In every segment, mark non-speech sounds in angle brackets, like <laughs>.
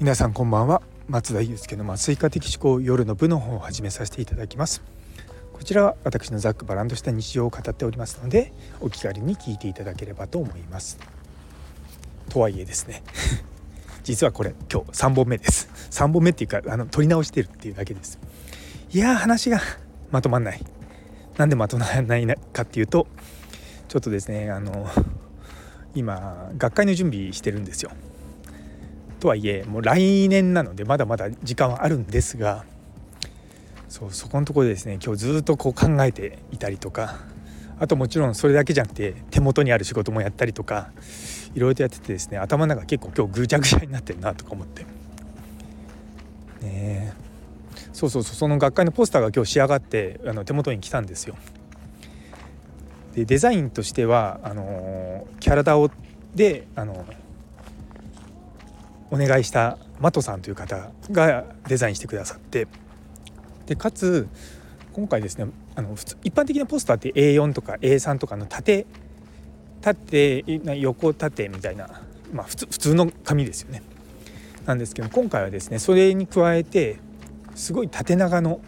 皆さんこんばんは。松田祐介の麻酔科的思考夜の部の方を始めさせていただきます。こちらは私のざっくばらんとした日常を語っておりますのでお気軽に聞いていただければと思います。とはいえですね。<laughs> 実はこれ今日3本目です。3本目っていうかあの撮り直してるっていうだけです。いや話がまとまんない。なんでまとまらないかっていうとちょっとですねあの今学会の準備してるんですよ。とはいえもう来年なのでまだまだ時間はあるんですがそうそこのところでですね今日ずっとこう考えていたりとかあともちろんそれだけじゃなくて手元にある仕事もやったりとかいろいろとやっててですね頭の中結構今日ぐちゃぐちゃになってるなとか思ってねそうそうそうその学会のポスターが今日仕上がってあの手元に来たんですよ。でデザインとしてはあのキャラダオであのお願いしたマトさんという方がデザインしてくださってでかつ今回ですねあの普通一般的なポスターって A4 とか A3 とかの縦縦横縦みたいな、まあ、普通普通の紙ですよね。なんですけど今回はですねそれに加えてすごい縦長の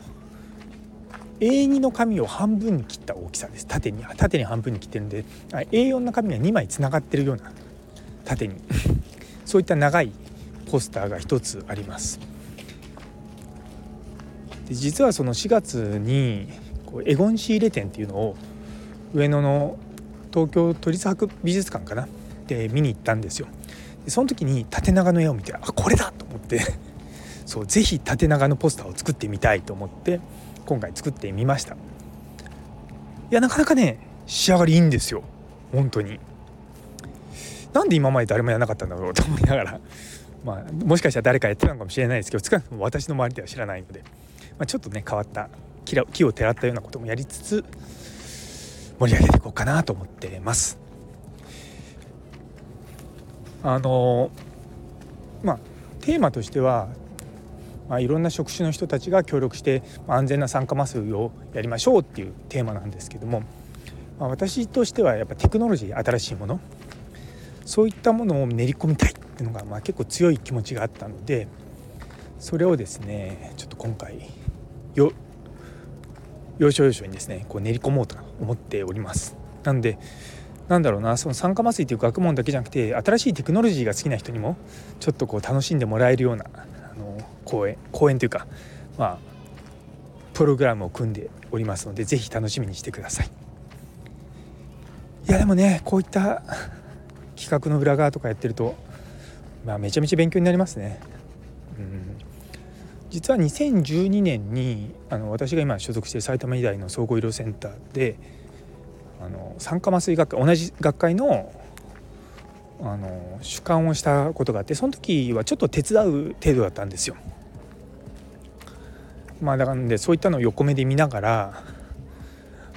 A2 の紙を半分に切った大きさです。縦に縦に半分に切ってるんで A4 の紙が2枚つながってるような縦に。<laughs> そういった長いポスターが1つあります。で実はその4月にこうエゴン仕入れ展っていうのを上野の東京都立博美術館かな？で見に行ったんですよ。でその時に縦長の絵を見てあこれだ！と思って。<laughs> そうぜひ縦長のポスターを作ってみたいと思って今回作ってみました。いやなかなかね仕上がりいいんですよ。本当に。なんで今まで誰もやらなかったんだろうと思いながら。まあ、もしかしたら誰かやってたのかもしれないですけど少なくとも私の周りでは知らないので、まあ、ちょっとね変わった木をてらったようなこともやりつつ盛り上げていこうかなと思ってます。あのまあテーマとしては、まあ、いろんな職種の人たちが協力して安全な酸化麻酔をやりましょうっていうテーマなんですけども、まあ、私としてはやっぱテクノロジー新しいものそういったものを練り込みたいていうのが、まあ、結構強い気持ちがあったのでそれをですねちょっと今回よ要所要所にですねこう練り込もうと思っております。なんでなんだろうなその酸化麻酔という学問だけじゃなくて新しいテクノロジーが好きな人にもちょっとこう楽しんでもらえるようなあの講演講演というかまあプログラムを組んでおりますので是非楽しみにしてください。いやでもねこういった企画の裏側とかやってるとまあ、めちゃめちゃ勉強になりますね。うん、実は2012年にあの私が今所属している埼玉医大の総合医療センターであの酸化麻酔学会同じ学会のあの主管をしたことがあってその時はちょっと手伝う程度だったんですよ。まあだからでそういったのを横目で見ながら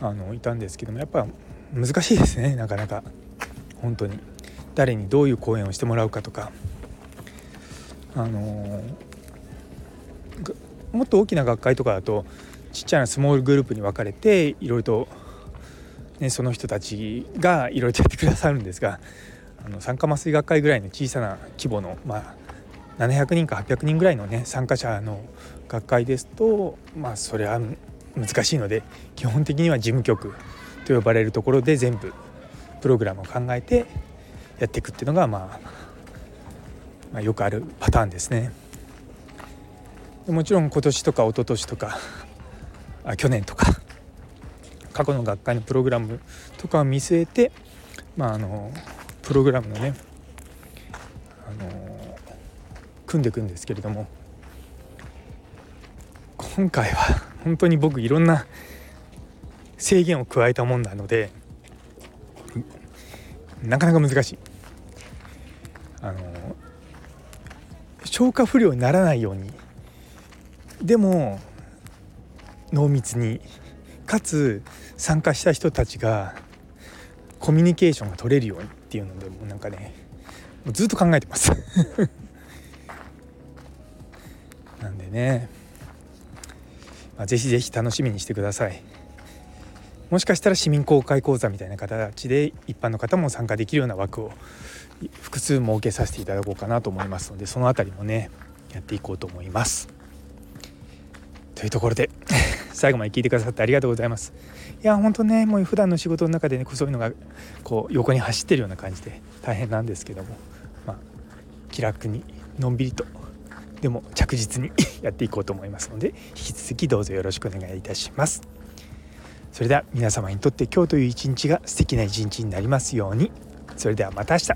あのいたんですけどもやっぱ難しいですねなかなか本当に誰にどういう講演をしてもらうかとかあのもっと大きな学会とかだとちっちゃなスモールグループに分かれていろいろと、ね、その人たちがいろいろとやってくださるんですがあの酸化麻酔学会ぐらいの小さな規模の、まあ、700人か800人ぐらいのね参加者の学会ですとまあそれは難しいので基本的には事務局と呼ばれるところで全部プログラムを考えてやっていくっていうのがまあまあ、よくあるパターンですね。もちろん今年とか一昨年とかあ去年とか過去の学会のプログラムとかを見据えて、まあ、あのプログラムのねあの組んでいくんですけれども今回は本当に僕いろんな制限を加えたもんなのでなかなか難しい。あの消化不良にならないように。でも濃密にかつ参加した人たちがコミュニケーションが取れるようにっていうのでもうなんかねもうずっと考えてます。<laughs> なんでね、まあ、ぜひぜひ楽しみにしてください。もしかしたら市民公開講座みたいな形で一般の方も参加できるような枠を複数設けさせていただこうかなと思いますのでその辺りもねやっていこうと思います。というところで最後まで聞いてくださってありがとうございます。いや本当ねもう普段の仕事の中でねそういうのがこう横に走ってるような感じで大変なんですけども、まあ、気楽にのんびりとでも着実に <laughs> やっていこうと思いますので引き続きどうぞよろしくお願いいたします。それでは皆様にとって今日という一日が素敵な一日になりますように。それではまた明日。